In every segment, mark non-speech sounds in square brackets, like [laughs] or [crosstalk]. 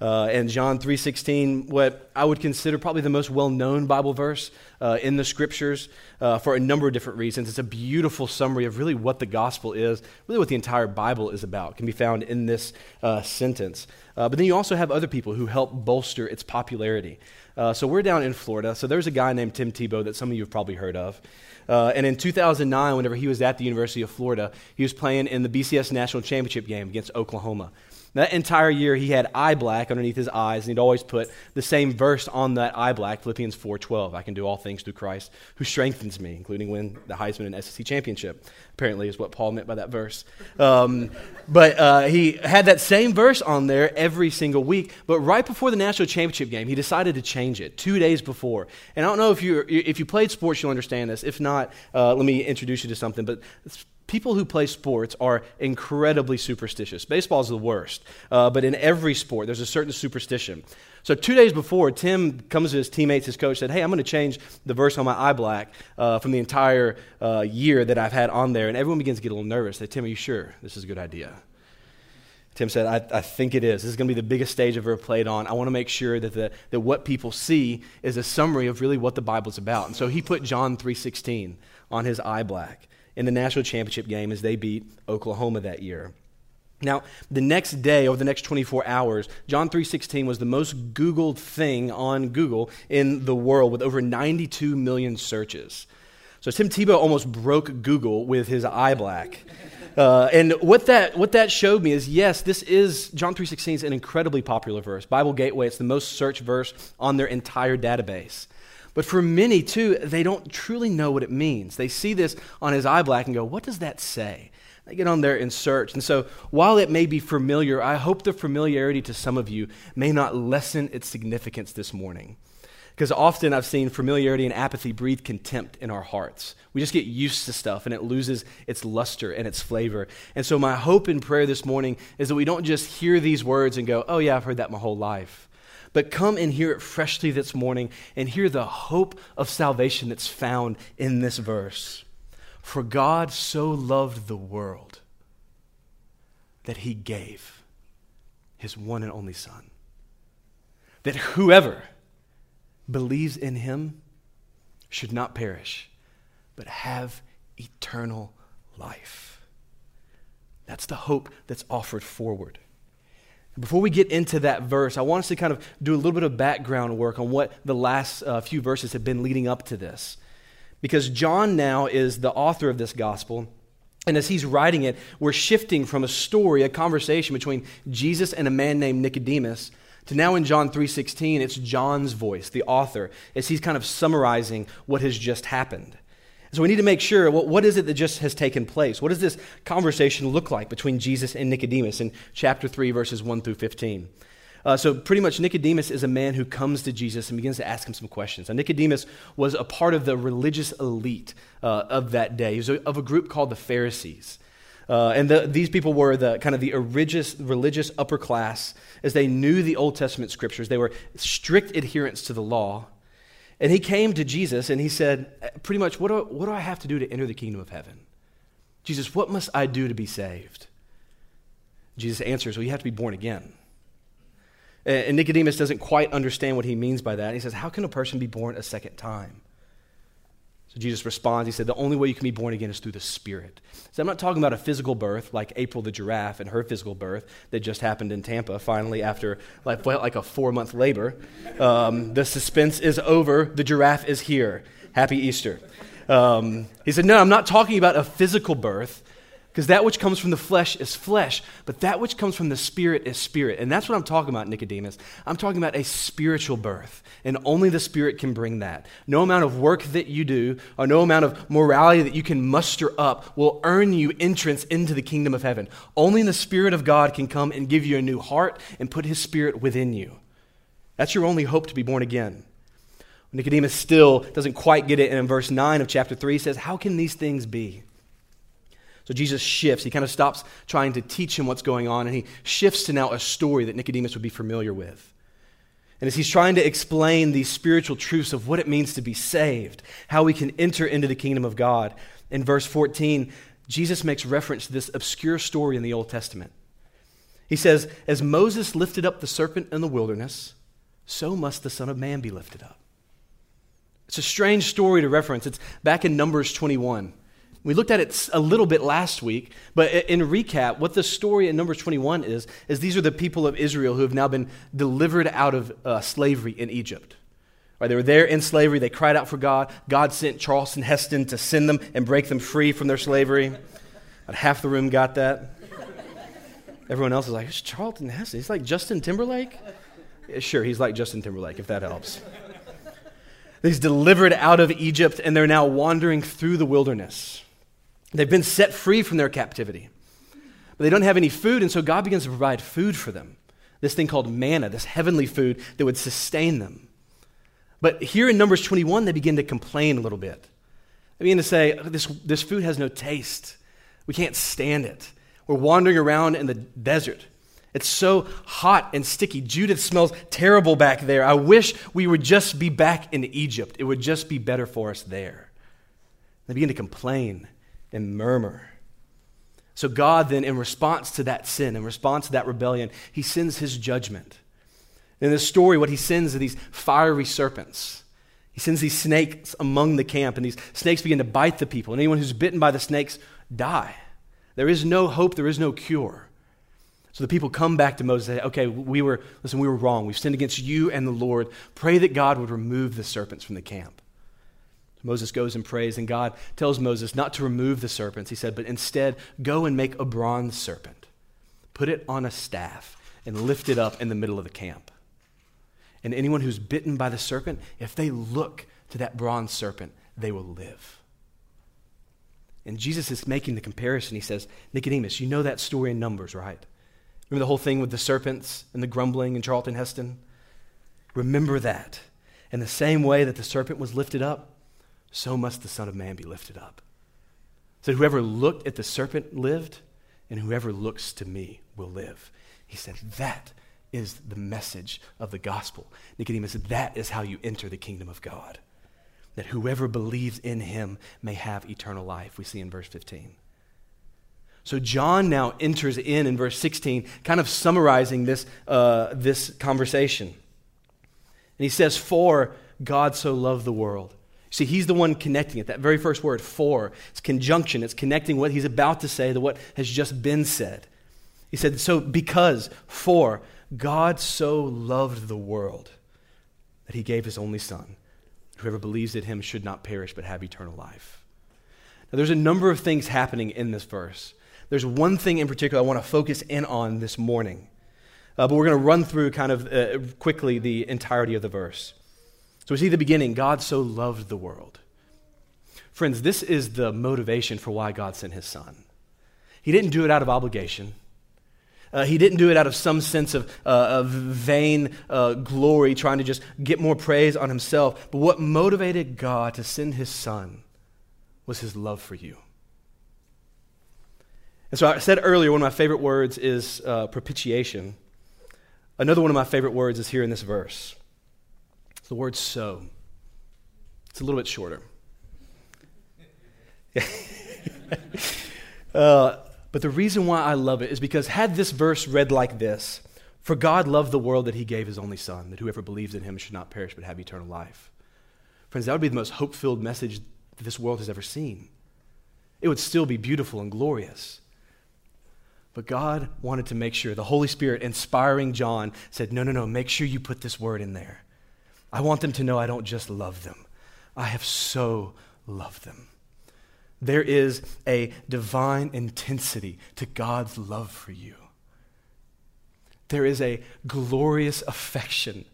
Uh, and John 3.16, what I would consider probably the most well-known Bible verse uh, in the Scriptures uh, for a number of different reasons. It's a beautiful summary of really what the gospel is, really what the entire Bible is about. Can be found in this uh, sentence. Uh, but then you also have other people who help bolster its popularity. Uh, so we're down in Florida. So there's a guy named Tim Tebow that some of you have probably heard of. Uh, and in 2009, whenever he was at the University of Florida, he was playing in the BCS National Championship game against Oklahoma. That entire year, he had eye black underneath his eyes, and he'd always put the same verse on that eye black, Philippians 4.12. I can do all things through Christ who strengthens me, including win the Heisman and SEC championship, apparently is what Paul meant by that verse. Um, but uh, he had that same verse on there every single week. But right before the national championship game, he decided to change it two days before. And I don't know if you if you played sports, you'll understand this. If not, uh, let me introduce you to something. But people who play sports are incredibly superstitious. Baseball is the worst, uh, but in every sport, there's a certain superstition. So, two days before, Tim comes to his teammates, his coach, said, Hey, I'm going to change the verse on my eye black uh, from the entire uh, year that I've had on there. And everyone begins to get a little nervous. They Tim, are you sure this is a good idea? Tim said, I, I, think it is. This is going to be the biggest stage I've ever played on. I want to make sure that, the, that what people see is a summary of really what the Bible's about. And so he put John 3.16 on his eye black in the national championship game as they beat Oklahoma that year. Now, the next day, over the next 24 hours, John 3:16 was the most googled thing on Google in the world with over 92 million searches. So Tim Tebow almost broke Google with his eye black. Uh, and what that, what that showed me is yes, this is, John 3.16 is an incredibly popular verse. Bible Gateway, it's the most searched verse on their entire database. But for many, too, they don't truly know what it means. They see this on his eye black and go, What does that say? They get on there and search. And so, while it may be familiar, I hope the familiarity to some of you may not lessen its significance this morning. Because often I've seen familiarity and apathy breathe contempt in our hearts. We just get used to stuff and it loses its luster and its flavor. And so, my hope and prayer this morning is that we don't just hear these words and go, Oh, yeah, I've heard that my whole life but come and hear it freshly this morning and hear the hope of salvation that's found in this verse. For God so loved the world that he gave his one and only Son, that whoever believes in him should not perish, but have eternal life. That's the hope that's offered forward. Before we get into that verse, I want us to kind of do a little bit of background work on what the last uh, few verses have been leading up to this. Because John now is the author of this gospel. And as he's writing it, we're shifting from a story, a conversation between Jesus and a man named Nicodemus, to now in John 3:16, it's John's voice, the author, as he's kind of summarizing what has just happened. So we need to make sure what, what is it that just has taken place? What does this conversation look like between Jesus and Nicodemus in chapter 3, verses 1 through 15? Uh, so, pretty much, Nicodemus is a man who comes to Jesus and begins to ask him some questions. Now, Nicodemus was a part of the religious elite uh, of that day. He was a, of a group called the Pharisees. Uh, and the, these people were the kind of the religious, religious upper class as they knew the Old Testament scriptures. They were strict adherents to the law. And he came to Jesus and he said, pretty much, what do, what do I have to do to enter the kingdom of heaven? Jesus, what must I do to be saved? Jesus answers, Well, you have to be born again. And Nicodemus doesn't quite understand what he means by that. He says, How can a person be born a second time? So Jesus responds, He said, The only way you can be born again is through the Spirit. So I'm not talking about a physical birth like April the giraffe and her physical birth that just happened in Tampa finally after like, like a four month labor. Um, the suspense is over. The giraffe is here. Happy Easter. Um, he said, No, I'm not talking about a physical birth. Because that which comes from the flesh is flesh, but that which comes from the spirit is spirit. And that's what I'm talking about, Nicodemus. I'm talking about a spiritual birth, and only the spirit can bring that. No amount of work that you do, or no amount of morality that you can muster up, will earn you entrance into the kingdom of heaven. Only the Spirit of God can come and give you a new heart and put his spirit within you. That's your only hope to be born again. Nicodemus still doesn't quite get it, and in verse 9 of chapter 3 says, How can these things be? So Jesus shifts. He kind of stops trying to teach him what's going on, and he shifts to now a story that Nicodemus would be familiar with. And as he's trying to explain these spiritual truths of what it means to be saved, how we can enter into the kingdom of God, in verse 14, Jesus makes reference to this obscure story in the Old Testament. He says, As Moses lifted up the serpent in the wilderness, so must the Son of Man be lifted up. It's a strange story to reference. It's back in Numbers 21. We looked at it a little bit last week, but in recap, what the story in Numbers 21 is, is these are the people of Israel who have now been delivered out of uh, slavery in Egypt. Right, they were there in slavery. They cried out for God. God sent Charlton Heston to send them and break them free from their slavery. About half the room got that. Everyone else is like, it's Charlton Heston. He's like Justin Timberlake? Sure, he's like Justin Timberlake, if that helps. He's delivered out of Egypt, and they're now wandering through the wilderness. They've been set free from their captivity. But they don't have any food, and so God begins to provide food for them. This thing called manna, this heavenly food that would sustain them. But here in Numbers 21, they begin to complain a little bit. They begin to say, this, this food has no taste. We can't stand it. We're wandering around in the desert. It's so hot and sticky. Judith smells terrible back there. I wish we would just be back in Egypt. It would just be better for us there. They begin to complain and murmur. So, God then, in response to that sin, in response to that rebellion, He sends His judgment. In this story, what He sends are these fiery serpents. He sends these snakes among the camp, and these snakes begin to bite the people. And anyone who's bitten by the snakes die. There is no hope, there is no cure. So the people come back to Moses and say, Okay, we were, listen, we were wrong. We've sinned against you and the Lord. Pray that God would remove the serpents from the camp. Moses goes and prays, and God tells Moses not to remove the serpents, he said, but instead go and make a bronze serpent. Put it on a staff and lift it up in the middle of the camp. And anyone who's bitten by the serpent, if they look to that bronze serpent, they will live. And Jesus is making the comparison. He says, Nicodemus, you know that story in Numbers, right? Remember the whole thing with the serpents and the grumbling in Charlton Heston? Remember that. In the same way that the serpent was lifted up, so must the Son of Man be lifted up. So whoever looked at the serpent lived, and whoever looks to me will live. He said, That is the message of the gospel. Nicodemus said, That is how you enter the kingdom of God. That whoever believes in him may have eternal life, we see in verse 15. So John now enters in in verse 16, kind of summarizing this, uh, this conversation. And he says, For God so loved the world See, he's the one connecting it. That very first word, for, it's conjunction. It's connecting what he's about to say to what has just been said. He said, So, because, for, God so loved the world that he gave his only Son. Whoever believes in him should not perish but have eternal life. Now, there's a number of things happening in this verse. There's one thing in particular I want to focus in on this morning. Uh, but we're going to run through kind of uh, quickly the entirety of the verse. So we see the beginning God so loved the world. Friends, this is the motivation for why God sent his son. He didn't do it out of obligation. Uh, he didn't do it out of some sense of, uh, of vain uh, glory, trying to just get more praise on himself. But what motivated God to send his son was his love for you. And so I said earlier, one of my favorite words is uh, propitiation. Another one of my favorite words is here in this verse the word so. It's a little bit shorter. [laughs] uh, but the reason why I love it is because had this verse read like this, for God loved the world that he gave his only son, that whoever believes in him should not perish but have eternal life. Friends, that would be the most hope filled message that this world has ever seen. It would still be beautiful and glorious. But God wanted to make sure, the Holy Spirit inspiring John said, No, no, no, make sure you put this word in there. I want them to know I don't just love them, I have so loved them. There is a divine intensity to God's love for you. There is a glorious affection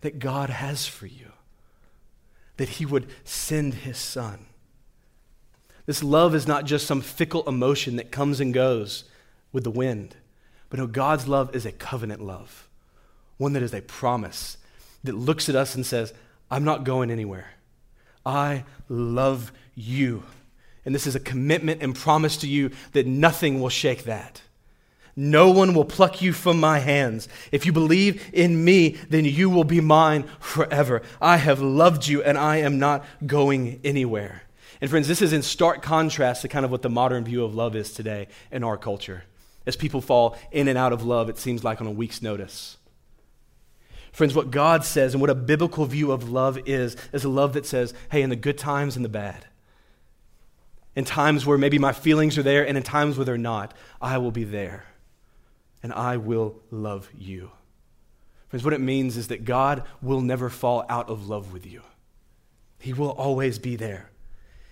that God has for you, that He would send His Son. This love is not just some fickle emotion that comes and goes with the wind, but no, God's love is a covenant love, one that is a promise that looks at us and says, I'm not going anywhere. I love you. And this is a commitment and promise to you that nothing will shake that. No one will pluck you from my hands. If you believe in me, then you will be mine forever. I have loved you and I am not going anywhere. And friends, this is in stark contrast to kind of what the modern view of love is today in our culture. as people fall in and out of love, it seems like on a week's notice. Friends, what God says and what a biblical view of love is, is a love that says, hey, in the good times and the bad, in times where maybe my feelings are there and in times where they're not, I will be there and I will love you. Friends, what it means is that God will never fall out of love with you, He will always be there.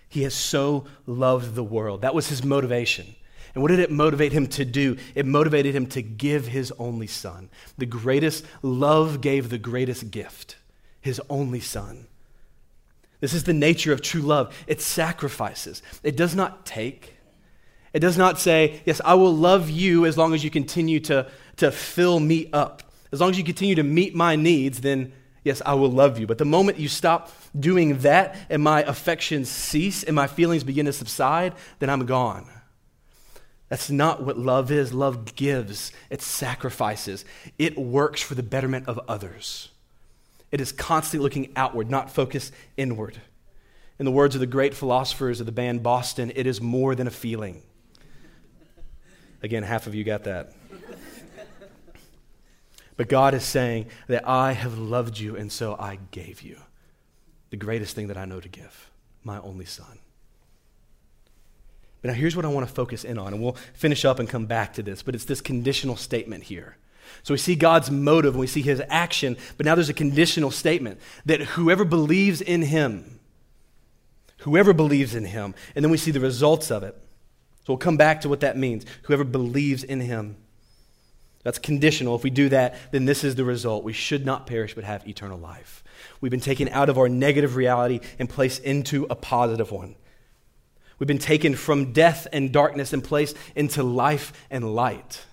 He has so loved the world. That was His motivation. And what did it motivate him to do? It motivated him to give his only son. The greatest love gave the greatest gift, his only son. This is the nature of true love. It sacrifices, it does not take. It does not say, Yes, I will love you as long as you continue to, to fill me up. As long as you continue to meet my needs, then yes, I will love you. But the moment you stop doing that and my affections cease and my feelings begin to subside, then I'm gone. That's not what love is. Love gives, it sacrifices, it works for the betterment of others. It is constantly looking outward, not focused inward. In the words of the great philosophers of the band Boston, it is more than a feeling. Again, half of you got that. But God is saying that I have loved you, and so I gave you the greatest thing that I know to give my only son. But now here's what I want to focus in on, and we'll finish up and come back to this, but it's this conditional statement here. So we see God's motive and we see his action, but now there's a conditional statement that whoever believes in him, whoever believes in him, and then we see the results of it. So we'll come back to what that means. Whoever believes in him. That's conditional. If we do that, then this is the result. We should not perish but have eternal life. We've been taken out of our negative reality and placed into a positive one. We've been taken from death and darkness and placed into life and light.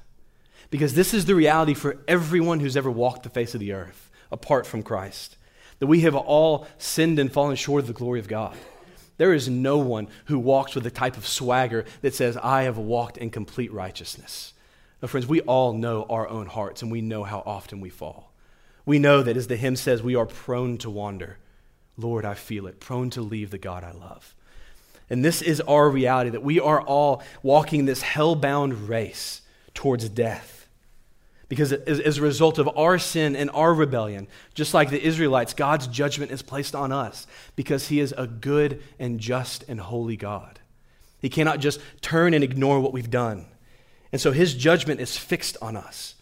Because this is the reality for everyone who's ever walked the face of the earth apart from Christ. That we have all sinned and fallen short of the glory of God. There is no one who walks with the type of swagger that says, I have walked in complete righteousness. Now, friends, we all know our own hearts and we know how often we fall. We know that, as the hymn says, we are prone to wander. Lord, I feel it, prone to leave the God I love. And this is our reality that we are all walking this hell-bound race towards death. Because as, a result of our sin and our rebellion, just like the Israelites, God's judgment is placed on us because He is a good and just and holy God. He cannot just turn and ignore what we've done. And so His judgment is fixed on us.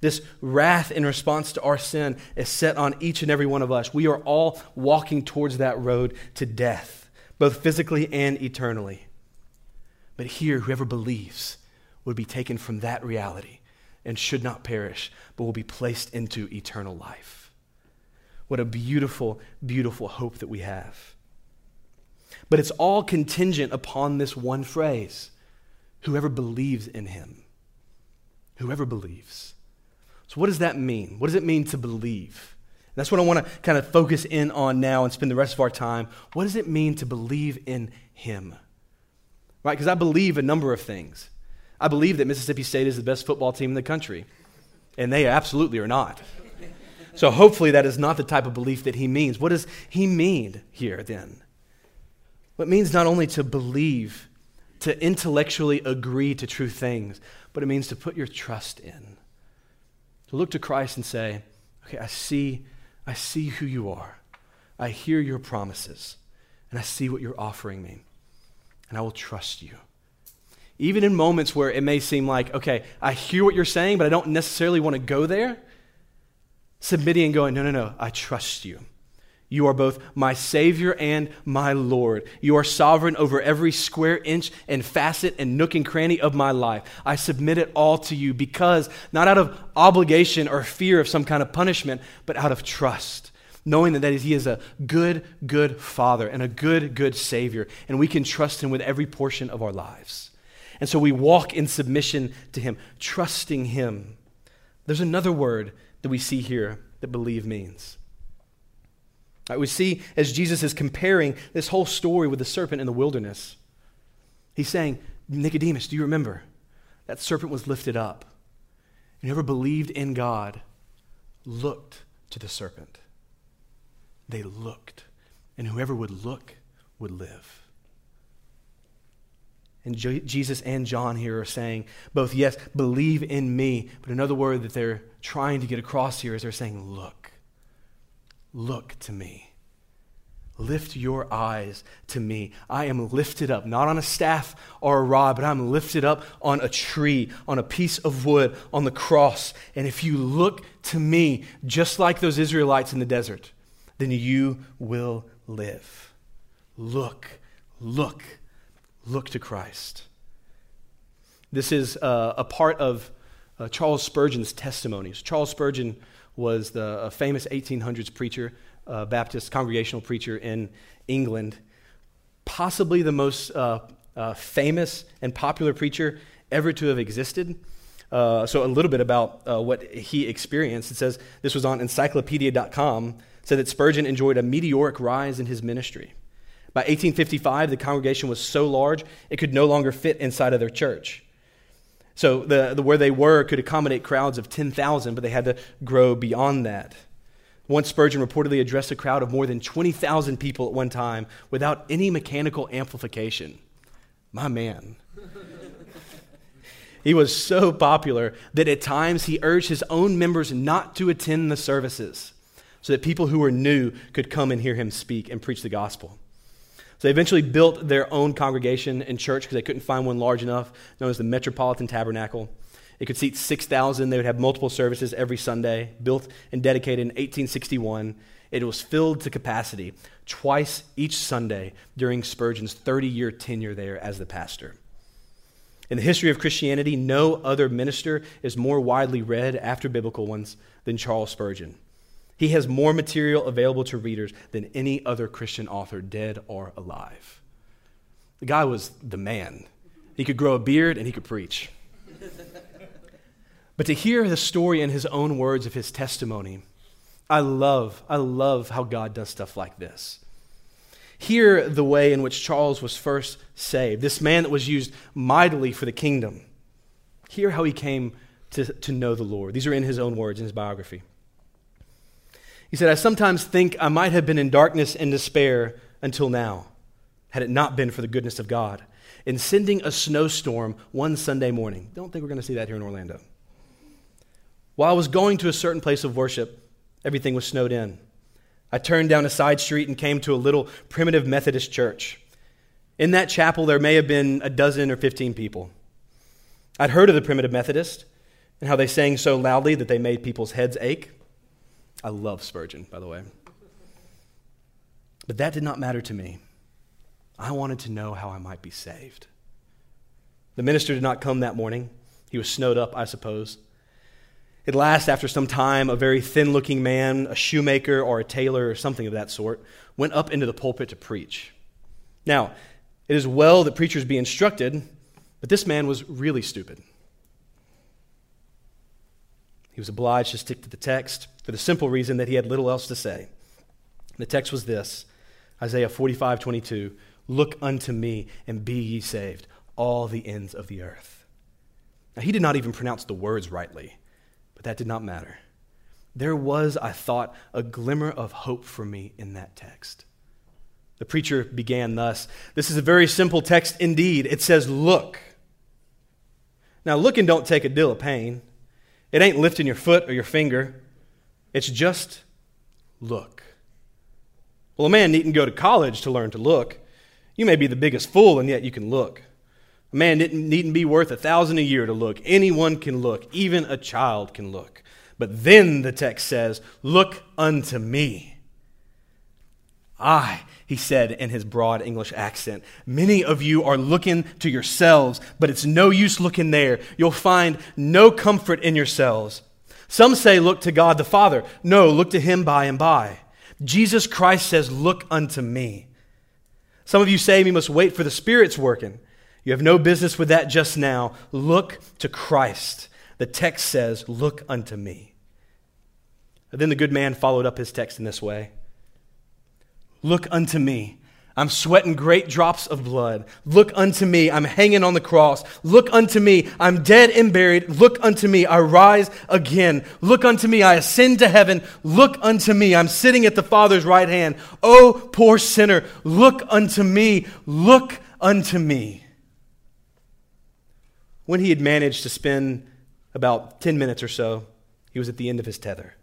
This wrath in response to our sin is set on each and every one of us. We are all walking towards that road to death both physically and eternally. But here, whoever believes would be taken from that reality and should not perish, but will be placed into eternal life. What a beautiful, beautiful hope that we have. But it's all contingent upon this one phrase whoever believes in him. Whoever believes. So, what does that mean? What does it mean to believe? That's what I want to kind of focus in on now and spend the rest of our time. What does it mean to believe in Him? Right? Because I believe a number of things. I believe that Mississippi State is the best football team in the country, and they absolutely are not. So hopefully that is not the type of belief that he means. What does he mean here then? Well, it means not only to believe, to intellectually agree to true things, but it means to put your trust in. To look to Christ and say, okay, I see I see who you are. I hear your promises, and I see what you're offering me, and I will trust you. Even in moments where it may seem like, okay, I hear what you're saying, but I don't necessarily want to go there, submitting and going, no, no, no, I trust you. You are both my Savior and my Lord. You are sovereign over every square inch and facet and nook and cranny of my life. I submit it all to you because, not out of obligation or fear of some kind of punishment, but out of trust, knowing that, that is, He is a good, good Father and a good, good Savior, and we can trust Him with every portion of our lives. And so we walk in submission to Him, trusting Him. There's another word that we see here that believe means. Right, we see as Jesus is comparing this whole story with the serpent in the wilderness, he's saying, Nicodemus, do you remember? That serpent was lifted up. Whoever believed in God looked to the serpent. They looked. And whoever would look would live. And Jesus and John here are saying both, yes, believe in me, but another word that they're trying to get across here is they're saying, look, look to me. Lift your eyes to me. I am lifted up, not on a staff or a rod, but I'm lifted up on a tree, on a piece of wood, on the cross. And if you look to me, just like those Israelites in the desert, then you will live. Look, look, look to Christ. This is uh, a part of uh, Charles Spurgeon's testimonies. Charles Spurgeon was the famous 1800s preacher uh, Baptist congregational preacher in England, possibly the most uh, uh, famous and popular preacher ever to have existed. Uh, so, a little bit about uh, what he experienced. It says this was on encyclopedia.com, said that Spurgeon enjoyed a meteoric rise in his ministry. By 1855, the congregation was so large it could no longer fit inside of their church. So, the, the where they were could accommodate crowds of 10,000, but they had to grow beyond that. Once Spurgeon reportedly addressed a crowd of more than 20,000 people at one time without any mechanical amplification. My man. [laughs] he was so popular that at times he urged his own members not to attend the services so that people who were new could come and hear him speak and preach the gospel. So they eventually built their own congregation and church because they couldn't find one large enough, known as the Metropolitan Tabernacle. It could seat 6,000. They would have multiple services every Sunday, built and dedicated in 1861. It was filled to capacity twice each Sunday during Spurgeon's 30 year tenure there as the pastor. In the history of Christianity, no other minister is more widely read after biblical ones than Charles Spurgeon. He has more material available to readers than any other Christian author, dead or alive. The guy was the man. He could grow a beard and he could preach. [laughs] But to hear the story in his own words of his testimony, I love, I love how God does stuff like this. Hear the way in which Charles was first saved, this man that was used mightily for the kingdom. Hear how he came to, to know the Lord. These are in his own words in his biography. He said, I sometimes think I might have been in darkness and despair until now, had it not been for the goodness of God. In sending a snowstorm one Sunday morning. Don't think we're going to see that here in Orlando. While I was going to a certain place of worship, everything was snowed in. I turned down a side street and came to a little primitive Methodist church. In that chapel, there may have been a dozen or 15 people. I'd heard of the primitive Methodist and how they sang so loudly that they made people's heads ache. I love Spurgeon, by the way. But that did not matter to me. I wanted to know how I might be saved. The minister did not come that morning. He was snowed up, I suppose. At last, after some time, a very thin looking man, a shoemaker or a tailor or something of that sort, went up into the pulpit to preach. Now, it is well that preachers be instructed, but this man was really stupid. He was obliged to stick to the text for the simple reason that he had little else to say. The text was this Isaiah 45 22 Look unto me and be ye saved, all the ends of the earth. Now, he did not even pronounce the words rightly. But that did not matter. There was, I thought, a glimmer of hope for me in that text. The preacher began thus This is a very simple text indeed. It says, Look. Now, look and don't take a deal of pain. It ain't lifting your foot or your finger. It's just look. Well, a man needn't go to college to learn to look. You may be the biggest fool, and yet you can look. A man needn't be worth a thousand a year to look. Anyone can look, even a child can look. But then the text says, Look unto me. I, he said in his broad English accent, many of you are looking to yourselves, but it's no use looking there. You'll find no comfort in yourselves. Some say, Look to God the Father. No, look to him by and by. Jesus Christ says, Look unto me. Some of you say we must wait for the Spirit's working. You have no business with that just now. Look to Christ. The text says, Look unto me. And then the good man followed up his text in this way Look unto me. I'm sweating great drops of blood. Look unto me. I'm hanging on the cross. Look unto me. I'm dead and buried. Look unto me. I rise again. Look unto me. I ascend to heaven. Look unto me. I'm sitting at the Father's right hand. Oh, poor sinner. Look unto me. Look unto me. When he had managed to spend about 10 minutes or so, he was at the end of his tether.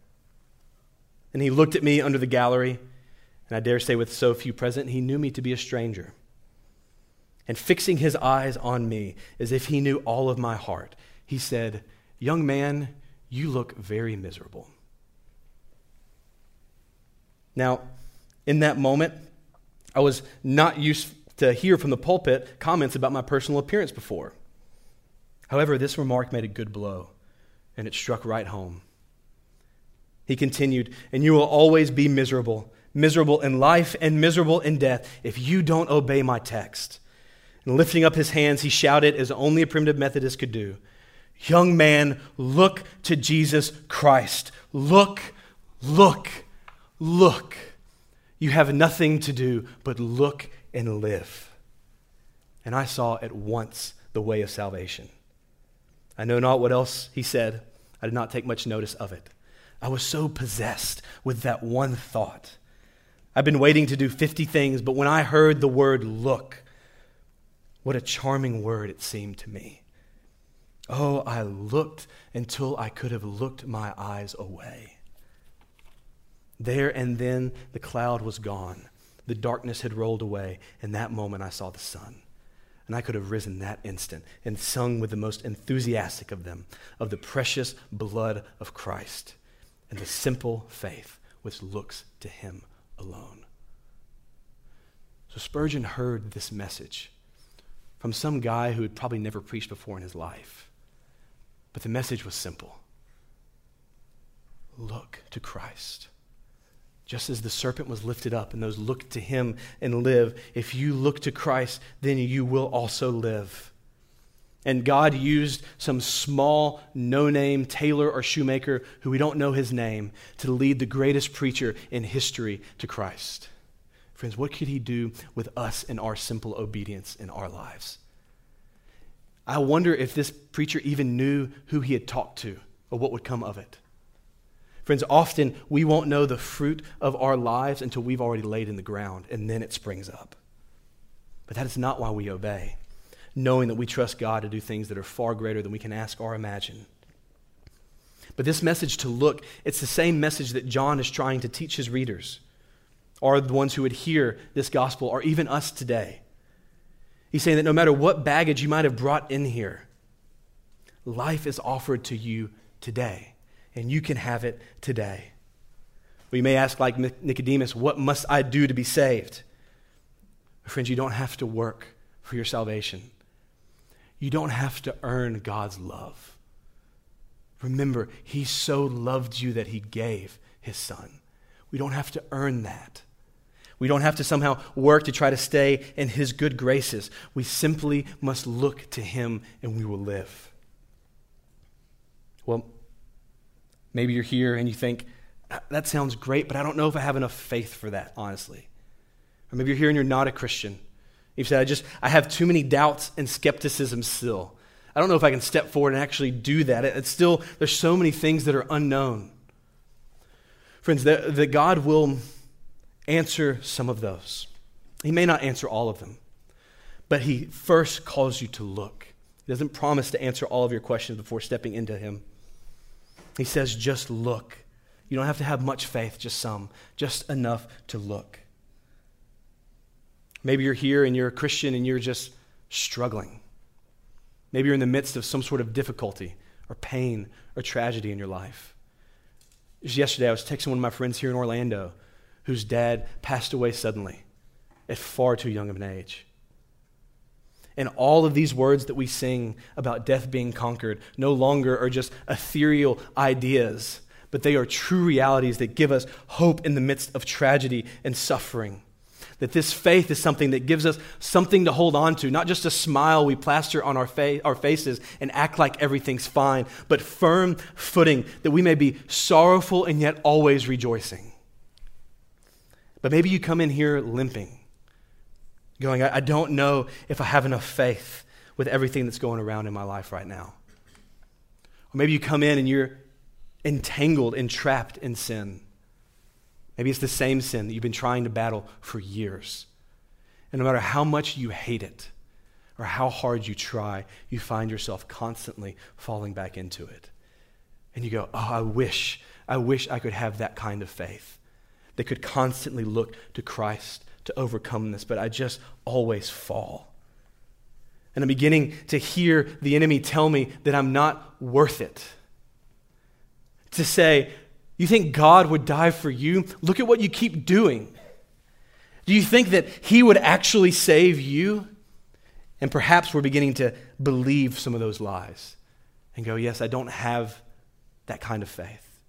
And he looked at me under the gallery, and I dare say, with so few present, he knew me to be a stranger. And fixing his eyes on me as if he knew all of my heart, he said, Young man, you look very miserable. Now, in that moment, I was not used to hear from the pulpit comments about my personal appearance before. However, this remark made a good blow, and it struck right home. He continued, And you will always be miserable, miserable in life and miserable in death, if you don't obey my text. And lifting up his hands, he shouted, as only a primitive Methodist could do Young man, look to Jesus Christ. Look, look, look. You have nothing to do but look and live. And I saw at once the way of salvation. I know not what else he said. I did not take much notice of it. I was so possessed with that one thought. I've been waiting to do 50 things, but when I heard the word look, what a charming word it seemed to me. Oh, I looked until I could have looked my eyes away. There and then the cloud was gone. The darkness had rolled away. In that moment, I saw the sun. And I could have risen that instant and sung with the most enthusiastic of them of the precious blood of Christ and the simple faith which looks to him alone. So Spurgeon heard this message from some guy who had probably never preached before in his life. But the message was simple look to Christ. Just as the serpent was lifted up and those look to him and live, if you look to Christ, then you will also live. And God used some small, no name tailor or shoemaker who we don't know his name to lead the greatest preacher in history to Christ. Friends, what could he do with us and our simple obedience in our lives? I wonder if this preacher even knew who he had talked to or what would come of it. Friends, often we won't know the fruit of our lives until we've already laid in the ground, and then it springs up. But that is not why we obey, knowing that we trust God to do things that are far greater than we can ask or imagine. But this message to look, it's the same message that John is trying to teach his readers, or the ones who would hear this gospel, or even us today. He's saying that no matter what baggage you might have brought in here, life is offered to you today and you can have it today. We may ask, like Nicodemus, what must I do to be saved? Friends, you don't have to work for your salvation. You don't have to earn God's love. Remember, He so loved you that He gave His Son. We don't have to earn that. We don't have to somehow work to try to stay in His good graces. We simply must look to Him and we will live. Well, Maybe you're here and you think, that sounds great, but I don't know if I have enough faith for that, honestly. Or maybe you're here and you're not a Christian. You've said, I just, I have too many doubts and skepticism still. I don't know if I can step forward and actually do that. It's still, there's so many things that are unknown. Friends, that, that God will answer some of those. He may not answer all of them, but He first calls you to look. He doesn't promise to answer all of your questions before stepping into Him. He says, just look. You don't have to have much faith, just some, just enough to look. Maybe you're here and you're a Christian and you're just struggling. Maybe you're in the midst of some sort of difficulty or pain or tragedy in your life. Just yesterday, I was texting one of my friends here in Orlando whose dad passed away suddenly at far too young of an age. And all of these words that we sing about death being conquered no longer are just ethereal ideas, but they are true realities that give us hope in the midst of tragedy and suffering. That this faith is something that gives us something to hold on to, not just a smile we plaster on our, fa- our faces and act like everything's fine, but firm footing that we may be sorrowful and yet always rejoicing. But maybe you come in here limping going, I, I don't know if I have enough faith with everything that's going around in my life right now. Or maybe you come in and you're entangled and trapped in sin. Maybe it's the same sin that you've been trying to battle for years. And no matter how much you hate it, or how hard you try, you find yourself constantly falling back into it. And you go, Oh, I wish, I wish I could have that kind of faith that could constantly look to Christ to overcome this, but I just always fall. And I'm beginning to hear the enemy tell me that I'm not worth it. To say, You think God would die for you? Look at what you keep doing. Do you think that He would actually save you? And perhaps we're beginning to believe some of those lies and go, Yes, I don't have that kind of faith.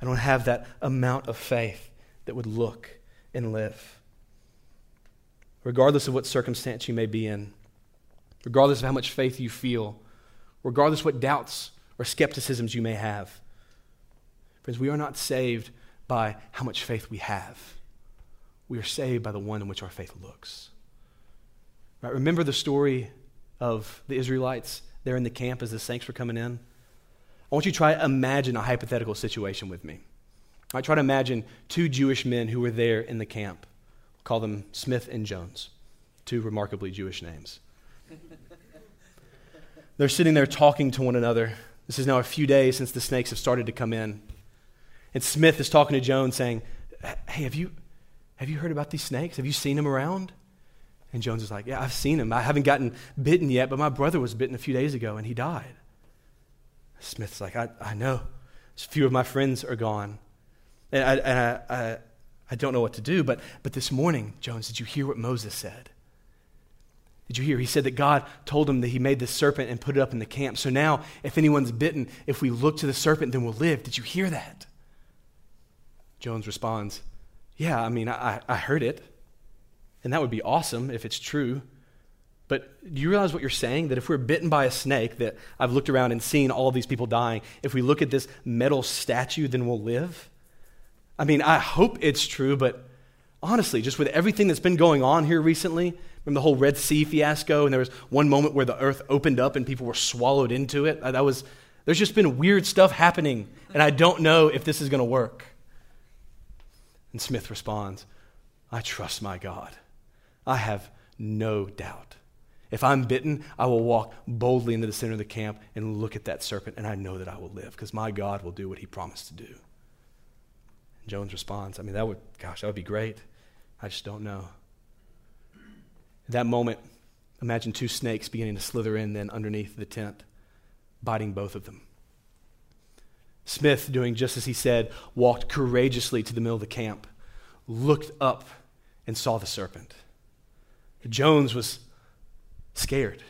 I don't have that amount of faith that would look and live. Regardless of what circumstance you may be in, regardless of how much faith you feel, regardless what doubts or skepticisms you may have. Friends, we are not saved by how much faith we have. We are saved by the one in which our faith looks. Right? Remember the story of the Israelites there in the camp as the saints were coming in? I want you to try to imagine a hypothetical situation with me. I try to imagine two Jewish men who were there in the camp. We'll call them Smith and Jones, two remarkably Jewish names. [laughs] They're sitting there talking to one another. This is now a few days since the snakes have started to come in. And Smith is talking to Jones saying, Hey, have you, have you heard about these snakes? Have you seen them around? And Jones is like, Yeah, I've seen them. I haven't gotten bitten yet, but my brother was bitten a few days ago and he died. Smith's like, I, I know. A few of my friends are gone. And, I, and I, I, I don't know what to do. But, but this morning, Jones, did you hear what Moses said? Did you hear? He said that God told him that he made this serpent and put it up in the camp. So now, if anyone's bitten, if we look to the serpent, then we'll live. Did you hear that? Jones responds, Yeah, I mean, I, I heard it. And that would be awesome if it's true. But do you realize what you're saying? That if we're bitten by a snake, that I've looked around and seen all these people dying, if we look at this metal statue, then we'll live? I mean, I hope it's true, but honestly, just with everything that's been going on here recently, remember the whole Red Sea fiasco, and there was one moment where the earth opened up and people were swallowed into it? Uh, that was, there's just been weird stuff happening, and I don't know if this is going to work. And Smith responds, I trust my God. I have no doubt. If I'm bitten, I will walk boldly into the center of the camp and look at that serpent, and I know that I will live because my God will do what he promised to do. And Jones responds, I mean, that would, gosh, that would be great. I just don't know. At that moment, imagine two snakes beginning to slither in then underneath the tent, biting both of them. Smith, doing just as he said, walked courageously to the middle of the camp, looked up, and saw the serpent. Jones was scared.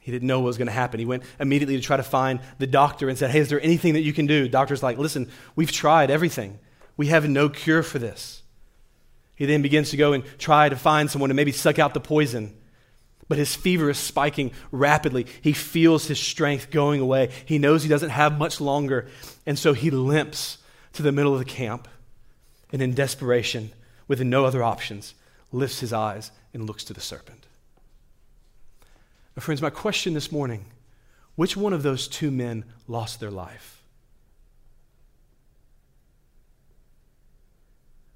He didn't know what was going to happen. He went immediately to try to find the doctor and said, Hey, is there anything that you can do? doctor's like, Listen, we've tried everything. We have no cure for this. He then begins to go and try to find someone to maybe suck out the poison. But his fever is spiking rapidly. He feels his strength going away. He knows he doesn't have much longer. And so he limps to the middle of the camp and, in desperation, with no other options, lifts his eyes and looks to the serpent. Now, friends, my question this morning which one of those two men lost their life?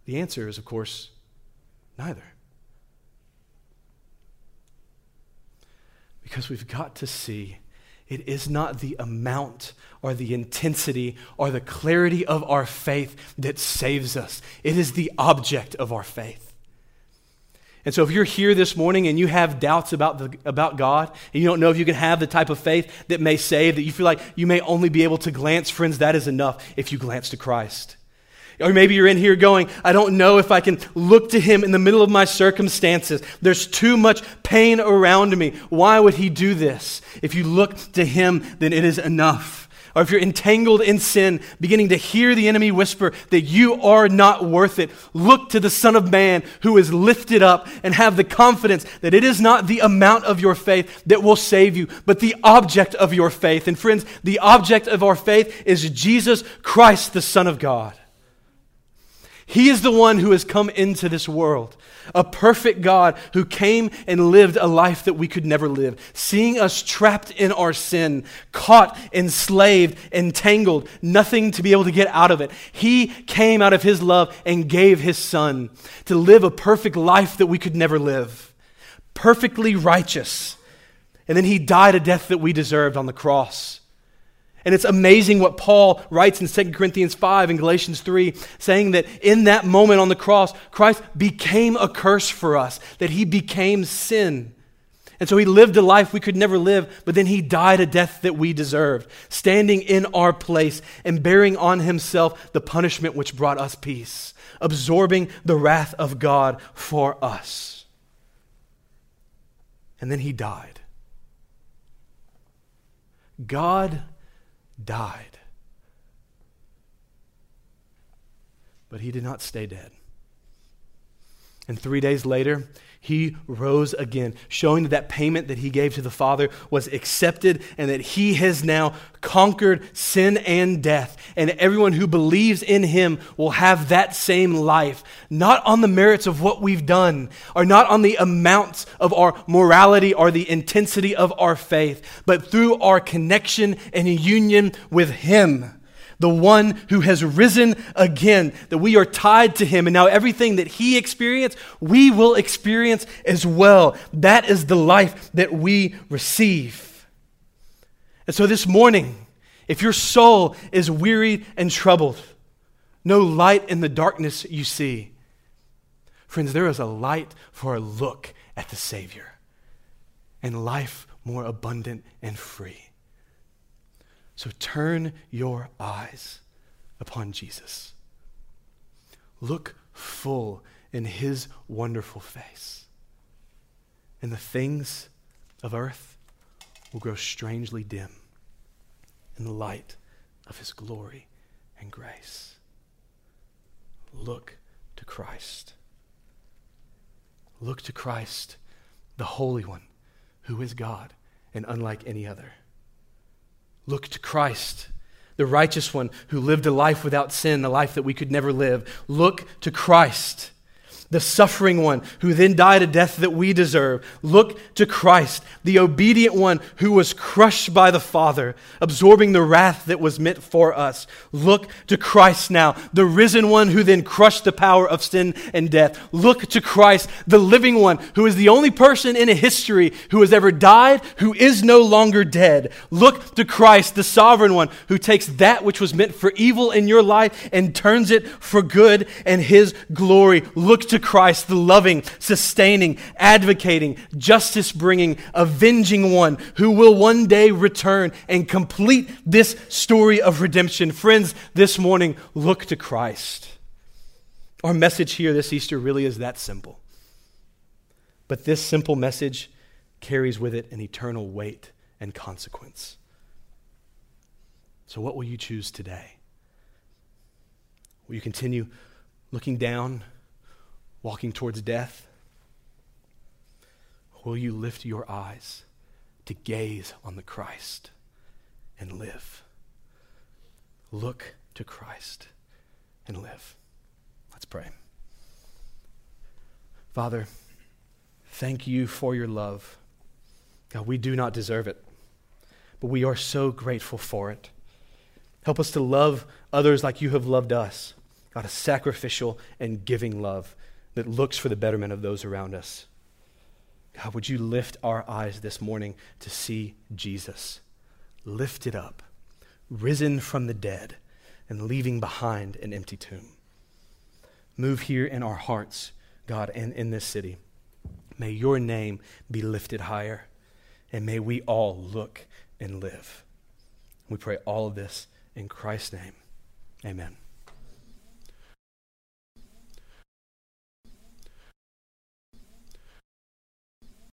The answer is, of course, neither. Because we've got to see it is not the amount or the intensity or the clarity of our faith that saves us, it is the object of our faith. And so, if you're here this morning and you have doubts about, the, about God, and you don't know if you can have the type of faith that may save, that you feel like you may only be able to glance, friends, that is enough if you glance to Christ. Or maybe you're in here going, I don't know if I can look to Him in the middle of my circumstances. There's too much pain around me. Why would He do this? If you look to Him, then it is enough or if you're entangled in sin, beginning to hear the enemy whisper that you are not worth it, look to the Son of Man who is lifted up and have the confidence that it is not the amount of your faith that will save you, but the object of your faith. And friends, the object of our faith is Jesus Christ, the Son of God. He is the one who has come into this world a perfect God who came and lived a life that we could never live, seeing us trapped in our sin, caught, enslaved, entangled, nothing to be able to get out of it. He came out of His love and gave His Son to live a perfect life that we could never live. perfectly righteous. And then he died a death that we deserved on the cross. And it's amazing what Paul writes in 2 Corinthians 5 and Galatians 3, saying that in that moment on the cross, Christ became a curse for us, that he became sin. And so he lived a life we could never live, but then he died a death that we deserved, standing in our place and bearing on himself the punishment which brought us peace, absorbing the wrath of God for us. And then he died. God died. But he did not stay dead. And three days later, he rose again, showing that that payment that he gave to the Father was accepted and that he has now conquered sin and death. And everyone who believes in him will have that same life, not on the merits of what we've done, or not on the amounts of our morality or the intensity of our faith, but through our connection and union with him the one who has risen again, that we are tied to him, and now everything that he experienced, we will experience as well. That is the life that we receive. And so this morning, if your soul is wearied and troubled, no light in the darkness you see, friends, there is a light for a look at the Savior and life more abundant and free. So turn your eyes upon Jesus. Look full in his wonderful face. And the things of earth will grow strangely dim in the light of his glory and grace. Look to Christ. Look to Christ, the Holy One, who is God and unlike any other. Look to Christ, the righteous one who lived a life without sin, a life that we could never live. Look to Christ the suffering one who then died a death that we deserve. Look to Christ, the obedient one who was crushed by the Father, absorbing the wrath that was meant for us. Look to Christ now, the risen one who then crushed the power of sin and death. Look to Christ, the living one who is the only person in history who has ever died, who is no longer dead. Look to Christ, the sovereign one who takes that which was meant for evil in your life and turns it for good and his glory. Look to Christ, the loving, sustaining, advocating, justice bringing, avenging one who will one day return and complete this story of redemption. Friends, this morning, look to Christ. Our message here this Easter really is that simple. But this simple message carries with it an eternal weight and consequence. So, what will you choose today? Will you continue looking down walking towards death? Will you lift your eyes to gaze on the Christ and live? Look to Christ and live. Let's pray. Father, thank you for your love. God, we do not deserve it, but we are so grateful for it. Help us to love others like you have loved us. God, a sacrificial and giving love that looks for the betterment of those around us. God, would you lift our eyes this morning to see Jesus lifted up, risen from the dead, and leaving behind an empty tomb? Move here in our hearts, God, and in this city. May your name be lifted higher, and may we all look and live. We pray all of this in Christ's name. Amen.